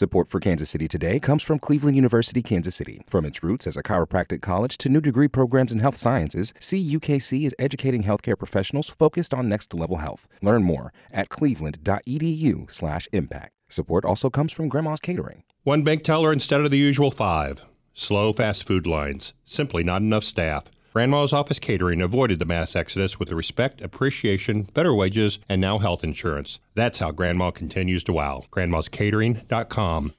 Support for Kansas City Today comes from Cleveland University, Kansas City. From its roots as a chiropractic college to new degree programs in health sciences, CUKC is educating healthcare professionals focused on next level health. Learn more at cleveland.edu/impact. Support also comes from Grandma's Catering. One bank teller instead of the usual five. Slow fast food lines. Simply not enough staff. Grandma's Office Catering avoided the mass exodus with the respect, appreciation, better wages, and now health insurance. That's how Grandma continues to wow. Grandma'sCatering.com.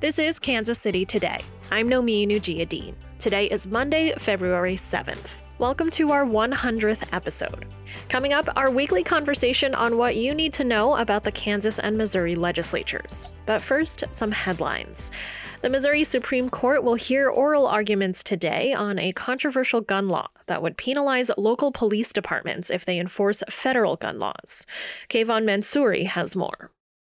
This is Kansas City Today. I'm Nomin Ujiyediin. Today is Monday, February 7th. Welcome to our 100th episode. Coming up, our weekly conversation on what you need to know about the Kansas and Missouri legislatures. But first, some headlines. The Missouri Supreme Court will hear oral arguments today on a controversial gun law that would penalize local police departments if they enforce federal gun laws. Kayvon Mansouri has more.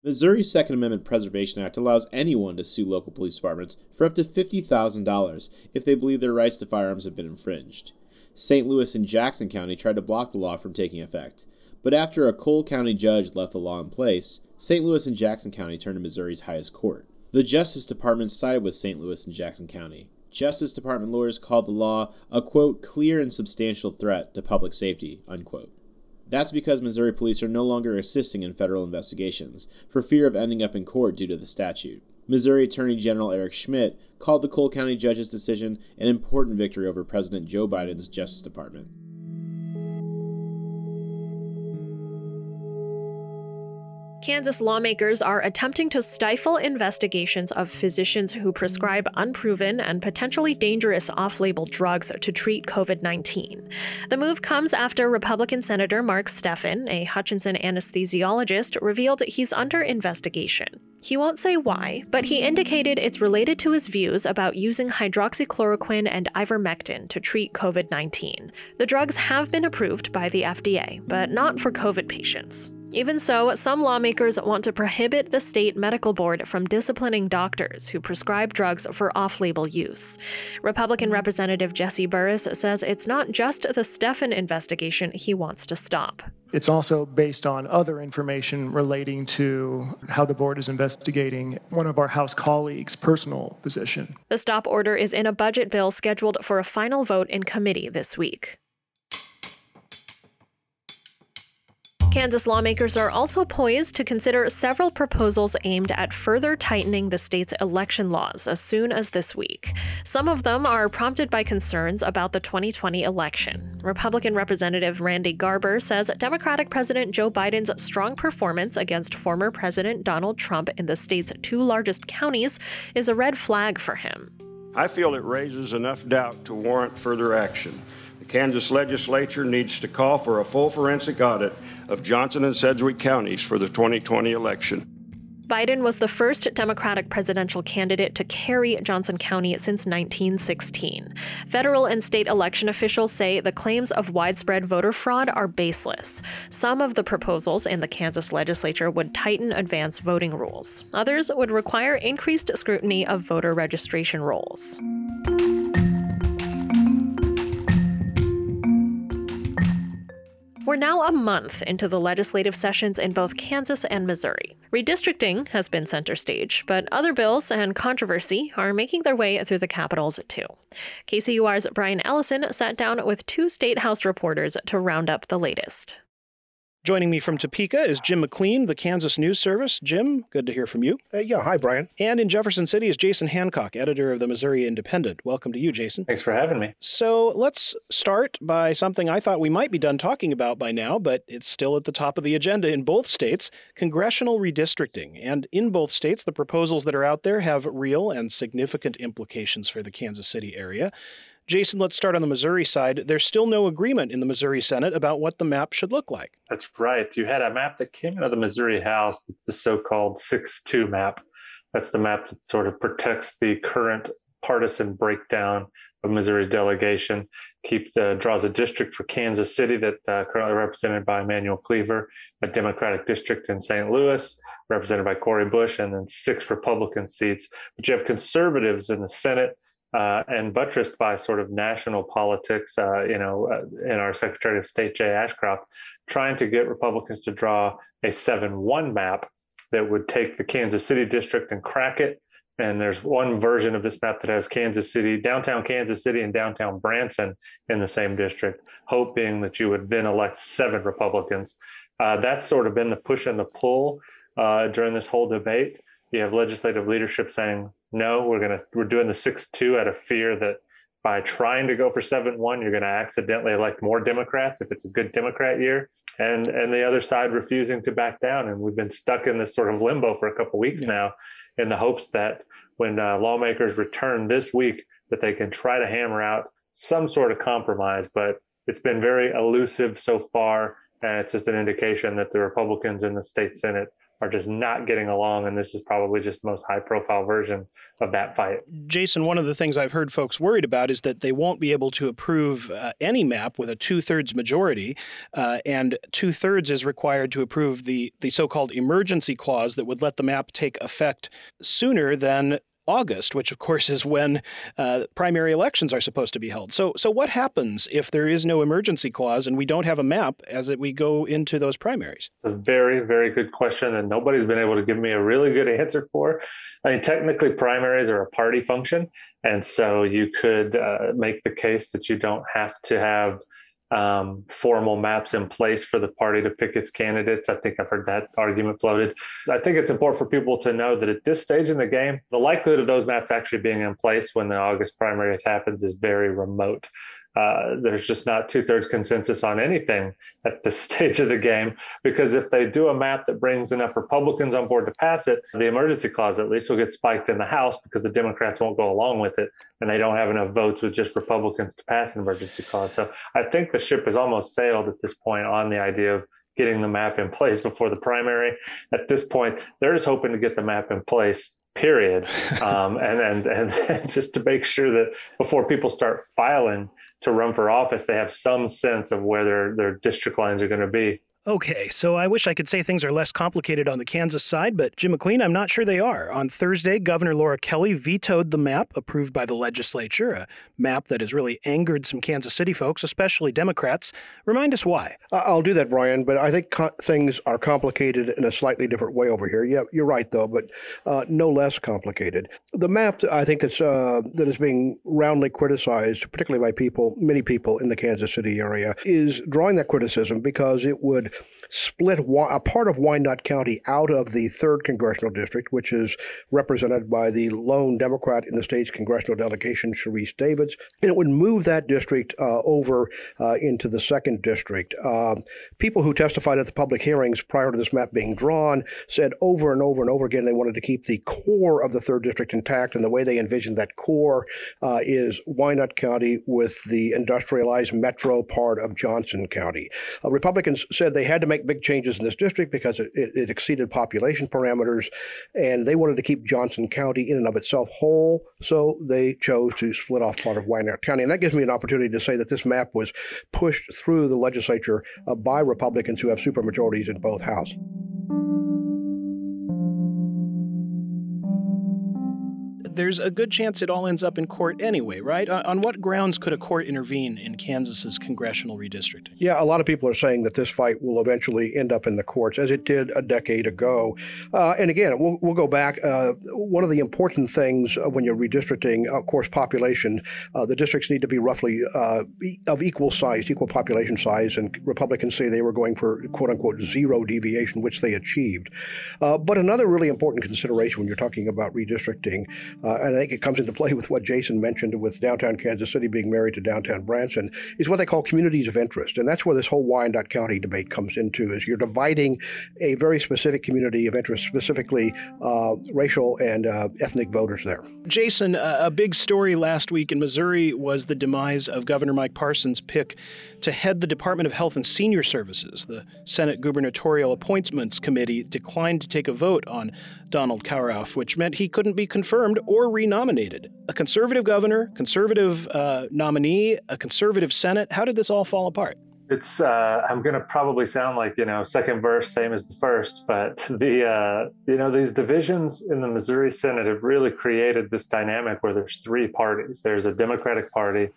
Missouri's Second Amendment Preservation Act allows anyone to sue local police departments for up to $50,000 if they believe their rights to firearms have been infringed. St. Louis and Jackson County tried to block the law from taking effect, but after a Cole County judge left the law in place, St. Louis and Jackson County turned to Missouri's highest court. The Justice Department sided with St. Louis and Jackson County. Justice Department lawyers called the law a quote clear and substantial threat to public safety unquote. That's because Missouri police are no longer assisting in federal investigations for fear of ending up in court due to the statute. Missouri Attorney General Eric Schmitt called the Cole County judge's decision an important victory over President Joe Biden's Justice Department. Kansas lawmakers are attempting to stifle investigations of physicians who prescribe unproven and potentially dangerous off label drugs to treat COVID 19. The move comes after Republican Senator Mark Steffen, a Hutchinson anesthesiologist, revealed he's under investigation. He won't say why, but he indicated it's related to his views about using hydroxychloroquine and ivermectin to treat COVID 19. The drugs have been approved by the FDA, but not for COVID patients. Even so, some lawmakers want to prohibit the state medical board from disciplining doctors who prescribe drugs for off label use. Republican Representative Jesse Burris says it's not just the Steffen investigation he wants to stop. It's also based on other information relating to how the board is investigating one of our House colleagues' personal position. The stop order is in a budget bill scheduled for a final vote in committee this week. Kansas lawmakers are also poised to consider several proposals aimed at further tightening the state's election laws as soon as this week. Some of them are prompted by concerns about the 2020 election. Republican Representative Randy Garber says Democratic President Joe Biden's strong performance against former President Donald Trump in the state's two largest counties is a red flag for him. I feel it raises enough doubt to warrant further action. The Kansas legislature needs to call for a full forensic audit of Johnson and Sedgwick counties for the 2020 election. Biden was the first Democratic presidential candidate to carry Johnson County since 1916. Federal and state election officials say the claims of widespread voter fraud are baseless. Some of the proposals in the Kansas legislature would tighten advance voting rules, others would require increased scrutiny of voter registration rolls. We're now a month into the legislative sessions in both Kansas and Missouri. Redistricting has been center stage, but other bills and controversy are making their way through the capitals too. KCUR's Brian Ellison sat down with two State House reporters to round up the latest. Joining me from Topeka is Jim McLean, the Kansas News Service. Jim, good to hear from you. Uh, yeah, hi, Brian. And in Jefferson City is Jason Hancock, editor of the Missouri Independent. Welcome to you, Jason. Thanks for having me. So let's start by something I thought we might be done talking about by now, but it's still at the top of the agenda in both states congressional redistricting. And in both states, the proposals that are out there have real and significant implications for the Kansas City area. Jason, let's start on the Missouri side. There's still no agreement in the Missouri Senate about what the map should look like. That's right. You had a map that came out of the Missouri House. It's the so called 6 2 map. That's the map that sort of protects the current partisan breakdown of Missouri's delegation, keep the draws a district for Kansas City that uh, currently represented by Emanuel Cleaver, a Democratic district in St. Louis represented by Cori Bush, and then six Republican seats. But you have conservatives in the Senate uh, and buttressed by sort of national politics, uh, you know, uh, in our Secretary of State, Jay Ashcroft, trying to get Republicans to draw a 7 1 map that would take the Kansas City district and crack it. And there's one version of this map that has Kansas City, downtown Kansas City, and downtown Branson in the same district, hoping that you would then elect seven Republicans. Uh, that's sort of been the push and the pull uh, during this whole debate. You have legislative leadership saying, no, we're gonna we're doing the six two out of fear that by trying to go for seven one, you're going to accidentally elect more Democrats if it's a good Democrat year, and and the other side refusing to back down, and we've been stuck in this sort of limbo for a couple weeks yeah. now, in the hopes that when uh, lawmakers return this week, that they can try to hammer out some sort of compromise, but it's been very elusive so far, and it's just an indication that the Republicans in the state Senate are just not getting along. And this is probably just the most high profile version of that fight. Jason, one of the things I've heard folks worried about is that they won't be able to approve uh, any map with a two thirds majority. Uh, and two thirds is required to approve the, the so called emergency clause that would let the map take effect sooner than August, which of course is when uh, primary elections are supposed to be held. So, so what happens if there is no emergency clause and we don't have a map as we go into those primaries? It's a very, very good question, and nobody's been able to give me a really good answer for. I mean, technically, primaries are a party function, and so you could uh, make the case that you don't have to have um, formal maps in place for the party to pick its candidates. I think I've heard that argument floated. I think it's important for people to know that at this stage in the game, the likelihood of those maps actually being in place when the August primary happens is very remote. Uh, there's just not two thirds consensus on anything at this stage of the game because if they do a map that brings enough Republicans on board to pass it, the emergency clause at least will get spiked in the House because the Democrats won't go along with it and they don't have enough votes with just Republicans to pass an emergency clause. So I think the ship has almost sailed at this point on the idea of getting the map in place before the primary. At this point, they're just hoping to get the map in place period um, and, and and just to make sure that before people start filing to run for office, they have some sense of where their, their district lines are going to be. Okay, so I wish I could say things are less complicated on the Kansas side, but Jim McLean, I'm not sure they are. On Thursday, Governor Laura Kelly vetoed the map approved by the legislature, a map that has really angered some Kansas City folks, especially Democrats. Remind us why. I'll do that, Brian, but I think co- things are complicated in a slightly different way over here. Yeah, you're right, though, but uh, no less complicated. The map, I think, that's uh, that is being roundly criticized, particularly by people, many people in the Kansas City area, is drawing that criticism because it would split a part of Wyandotte County out of the third congressional district, which is represented by the lone Democrat in the state's congressional delegation, Sharice Davids, and it would move that district uh, over uh, into the second district. Uh, people who testified at the public hearings prior to this map being drawn said over and over and over again they wanted to keep the core of the third district intact, and the way they envisioned that core uh, is Wyandotte County with the industrialized metro part of Johnson County. Uh, Republicans said they had to make big changes in this district because it, it, exceeded population parameters, and they wanted to keep Johnson County in and of itself whole, so they chose to split off part of Wyandotte County. And that gives me an opportunity to say that this map was pushed through the legislature uh, by Republicans who have supermajorities in both houses. There's a good chance it all ends up in court anyway, right? On what grounds could a court intervene in Kansas's congressional redistricting? Yeah, a lot of people are saying that this fight will eventually end up in the courts, as it did a decade ago. Uh, and again, we'll, we'll go back. Uh, one of the important things uh, when you're redistricting, of course, population, uh, the districts need to be roughly uh, of equal size, equal population size, and Republicans say they were going for quote unquote zero deviation, which they achieved. Uh, but another really important consideration when you're talking about redistricting uh, and I think it comes into play with what Jason mentioned with downtown Kansas City being married to downtown Branson, is what they call communities of interest. And that's where this whole Wyandotte County debate comes into, is you're dividing a very specific community of interest, specifically uh, racial and uh, ethnic voters there. Jason, a big story last week in Missouri was the demise of Governor Mike Parson's pick to head the Department of Health and Senior Services. The Senate Gubernatorial Appointments Committee declined to take a vote on Donald Kauerauf, which meant he couldn't be confirmed or renominated. A conservative governor, conservative uh, nominee, a conservative Senate. How did this all fall apart? It's uh, I'm going to probably sound like you know second verse same as the first, but the uh, you know these divisions in the Missouri Senate have really created this dynamic where there's three parties. There's a Democratic Party,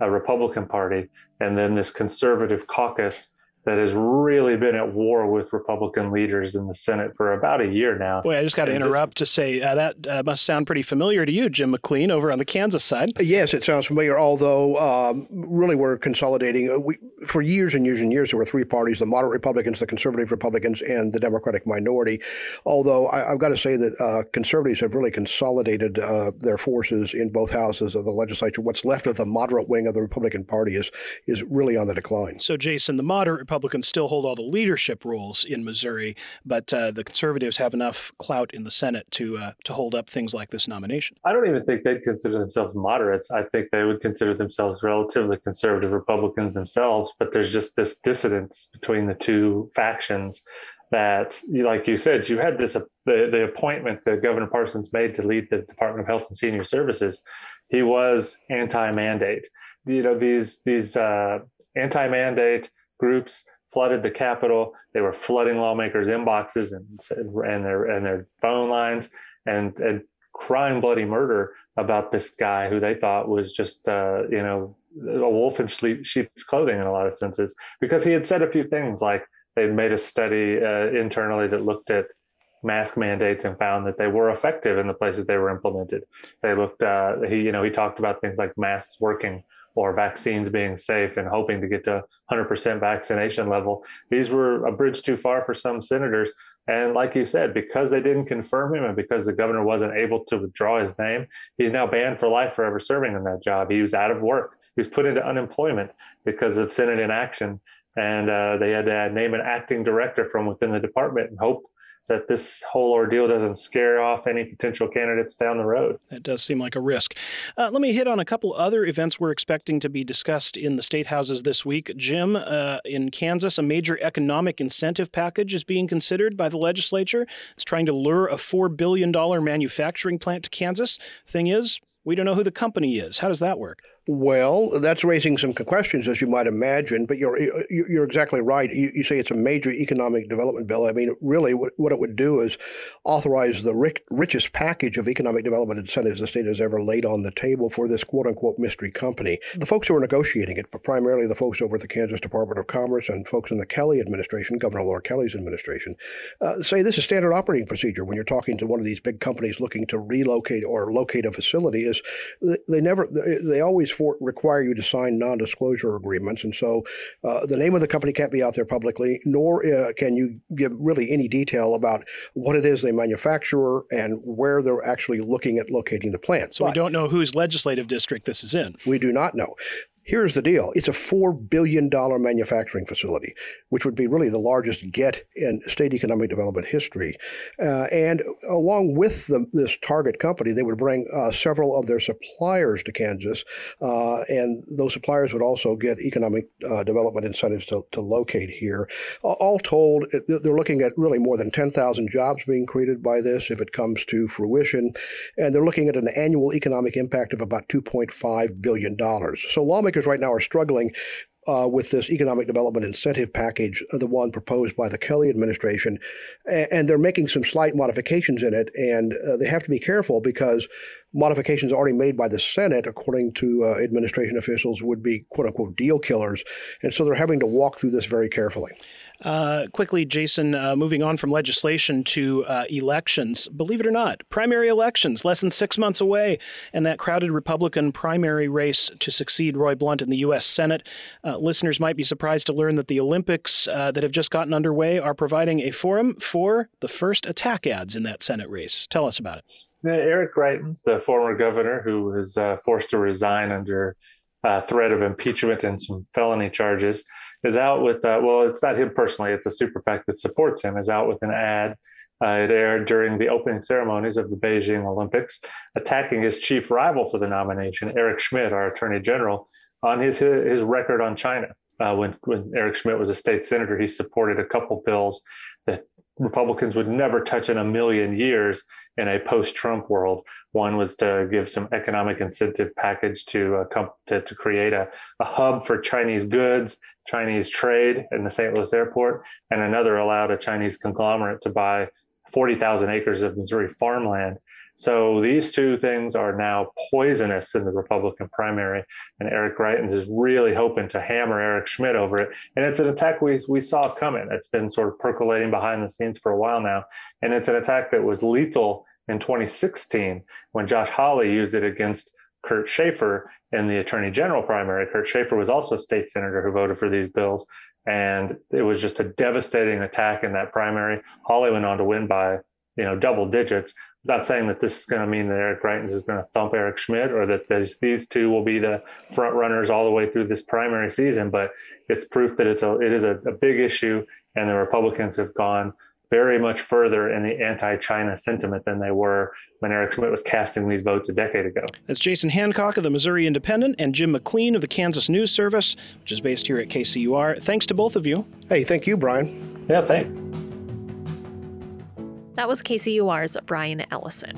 a Republican Party, and then this conservative caucus that has really been at war with Republican leaders in the Senate for about a year now. Boy, I just got to interrupt to say uh, that uh, must sound pretty familiar to you, Jim McLean, over on the Kansas side. Yes, it sounds familiar, although um, really we're consolidating. Uh, we, for years and years and years, there were three parties the moderate Republicans, the conservative Republicans, and the Democratic minority. Although I, have got to say that uh, conservatives have really consolidated uh, their forces in both houses of the legislature. What's left of the moderate wing of the Republican Party is, is really on the decline. So, Jason, the moderate Republicans still hold all the leadership roles in Missouri, but uh, the conservatives have enough clout in the Senate to uh, to hold up things like this nomination. I don't even think they'd consider themselves moderates. I think they would consider themselves relatively conservative Republicans themselves. But there's just this dissidence between the two factions that, like you said, you had this uh, the, the appointment that Governor Parsons made to lead the Department of Health and Senior Services. He was anti-mandate. You know these these uh, anti-mandate groups flooded the Capitol. They were flooding lawmakers' inboxes and and their and their phone lines and and crying bloody murder about this guy who they thought was just uh, you know a wolf in sheep's clothing in a lot of senses because he had said a few things like they'd made a study uh, internally that looked at mask mandates and found that they were effective in the places they were implemented. They looked, uh, he, you know, he talked about things like masks working or vaccines being safe and hoping to get to 100% vaccination level. These were a bridge too far for some senators. And like you said, because they didn't confirm him and because the governor wasn't able to withdraw his name, he's now banned for life forever serving in that job. He was out of work. He was put into unemployment because of Senate inaction. And uh, they had to name an acting director from within the department and hope that this whole ordeal doesn't scare off any potential candidates down the road. That does seem like a risk. Uh, let me hit on a couple other events we're expecting to be discussed in the state houses this week. Jim, uh, in Kansas, a major economic incentive package is being considered by the legislature. It's trying to lure a $4 billion manufacturing plant to Kansas. Thing is, we don't know who the company is. How does that work? Well, that's raising some questions, as you might imagine. But you're you're exactly right. You, you say it's a major economic development bill. I mean, really, what, what it would do is authorize the rich, richest package of economic development incentives the state has ever laid on the table for this quote unquote mystery company. The folks who are negotiating it, but primarily the folks over at the Kansas Department of Commerce and folks in the Kelly administration, Governor Laura Kelly's administration, uh, say this is standard operating procedure when you're talking to one of these big companies looking to relocate or locate a facility. Is they never they always for, require you to sign non-disclosure agreements, and so uh, the name of the company can't be out there publicly, nor uh, can you give really any detail about what it is they manufacture and where they're actually looking at locating the plant. So but we don't know whose legislative district this is in. We do not know. Here's the deal it's a $4 billion manufacturing facility, which would be really the largest get in state economic development history. Uh, and along with the, this target company, they would bring uh, several of their suppliers to Kansas, uh, and those suppliers would also get economic uh, development incentives to, to locate here. All told, they're looking at really more than 10,000 jobs being created by this if it comes to fruition, and they're looking at an annual economic impact of about $2.5 billion. So lawmakers right now are struggling uh, with this economic development incentive package, uh, the one proposed by the Kelly administration, and, they're making some slight modifications in it, and uh, they have to be careful because modifications already made by the Senate, according to uh, administration officials, would be quote unquote deal killers, and so they're having to walk through this very carefully. Uh, quickly, Jason, uh, moving on from legislation to uh, elections. Believe it or not, primary elections less than six months away, and that crowded Republican primary race to succeed Roy Blunt in the U.S. Senate. Uh, listeners might be surprised to learn that the Olympics uh, that have just gotten underway are providing a forum for the first attack ads in that Senate race. Tell us about it. Eric Greitens, the former governor who was forced to resign under threat of impeachment and some felony charges is out with uh, well, it's not him personally; it's a super PAC that supports him. Is out with an ad. Uh, it aired during the opening ceremonies of the Beijing Olympics, attacking his chief rival for the nomination, Eric Schmitt, our Attorney General, on his his record on China. Uh, when when Eric Schmitt was a state senator, he supported a couple bills that Republicans would never touch in a million years in a post-Trump world. One was to give some economic incentive package to to, to, create a, a hub for Chinese goods, Chinese trade in the St. Louis airport, and another allowed a Chinese conglomerate to buy 40,000 acres of Missouri farmland. So these two things are now poisonous in the Republican primary, and Eric Greitens is really hoping to hammer Eric Schmitt over it. And it's an attack we we saw coming. It's been sort of percolating behind the scenes for a while now, and it's an attack that was lethal in 2016 when Josh Hawley used it against Kurt Schaefer in the Attorney General primary. Kurt Schaefer was also a state senator who voted for these bills, and it was just a devastating attack in that primary. Hawley went on to win by you know double digits not saying that this is going to mean that Eric Greitens is going to thump Eric Schmitt or that these two will be the front runners all the way through this primary season, but it's proof that it's a it is a, a big issue, and the Republicans have gone very much further in the anti-China sentiment than they were when Eric Schmitt was casting these votes a decade ago. That's Jason Hancock of the Missouri Independent and Jim McLean of the Kansas News Service, which is based here at KCUR. Thanks to both of you. Hey, thank you, Brian. Yeah, thanks. That was KCUR's Brian Ellison.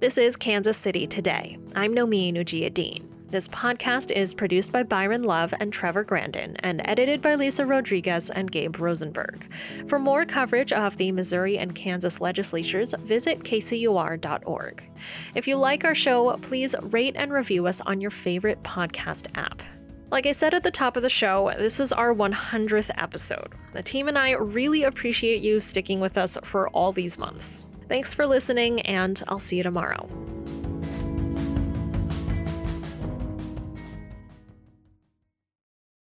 This is Kansas City Today. I'm Nomin Ujiyediin. This podcast is produced by Byron Love and Trevor Grandin and edited by Lisa Rodriguez and Gabe Rosenberg. For more coverage of the Missouri and Kansas legislatures, visit kcur.org. If you like our show, please rate and review us on your favorite podcast app. Like I said at the top of the show, this is our 100th episode. The team and I really appreciate you sticking with us for all these months. Thanks for listening, and I'll see you tomorrow.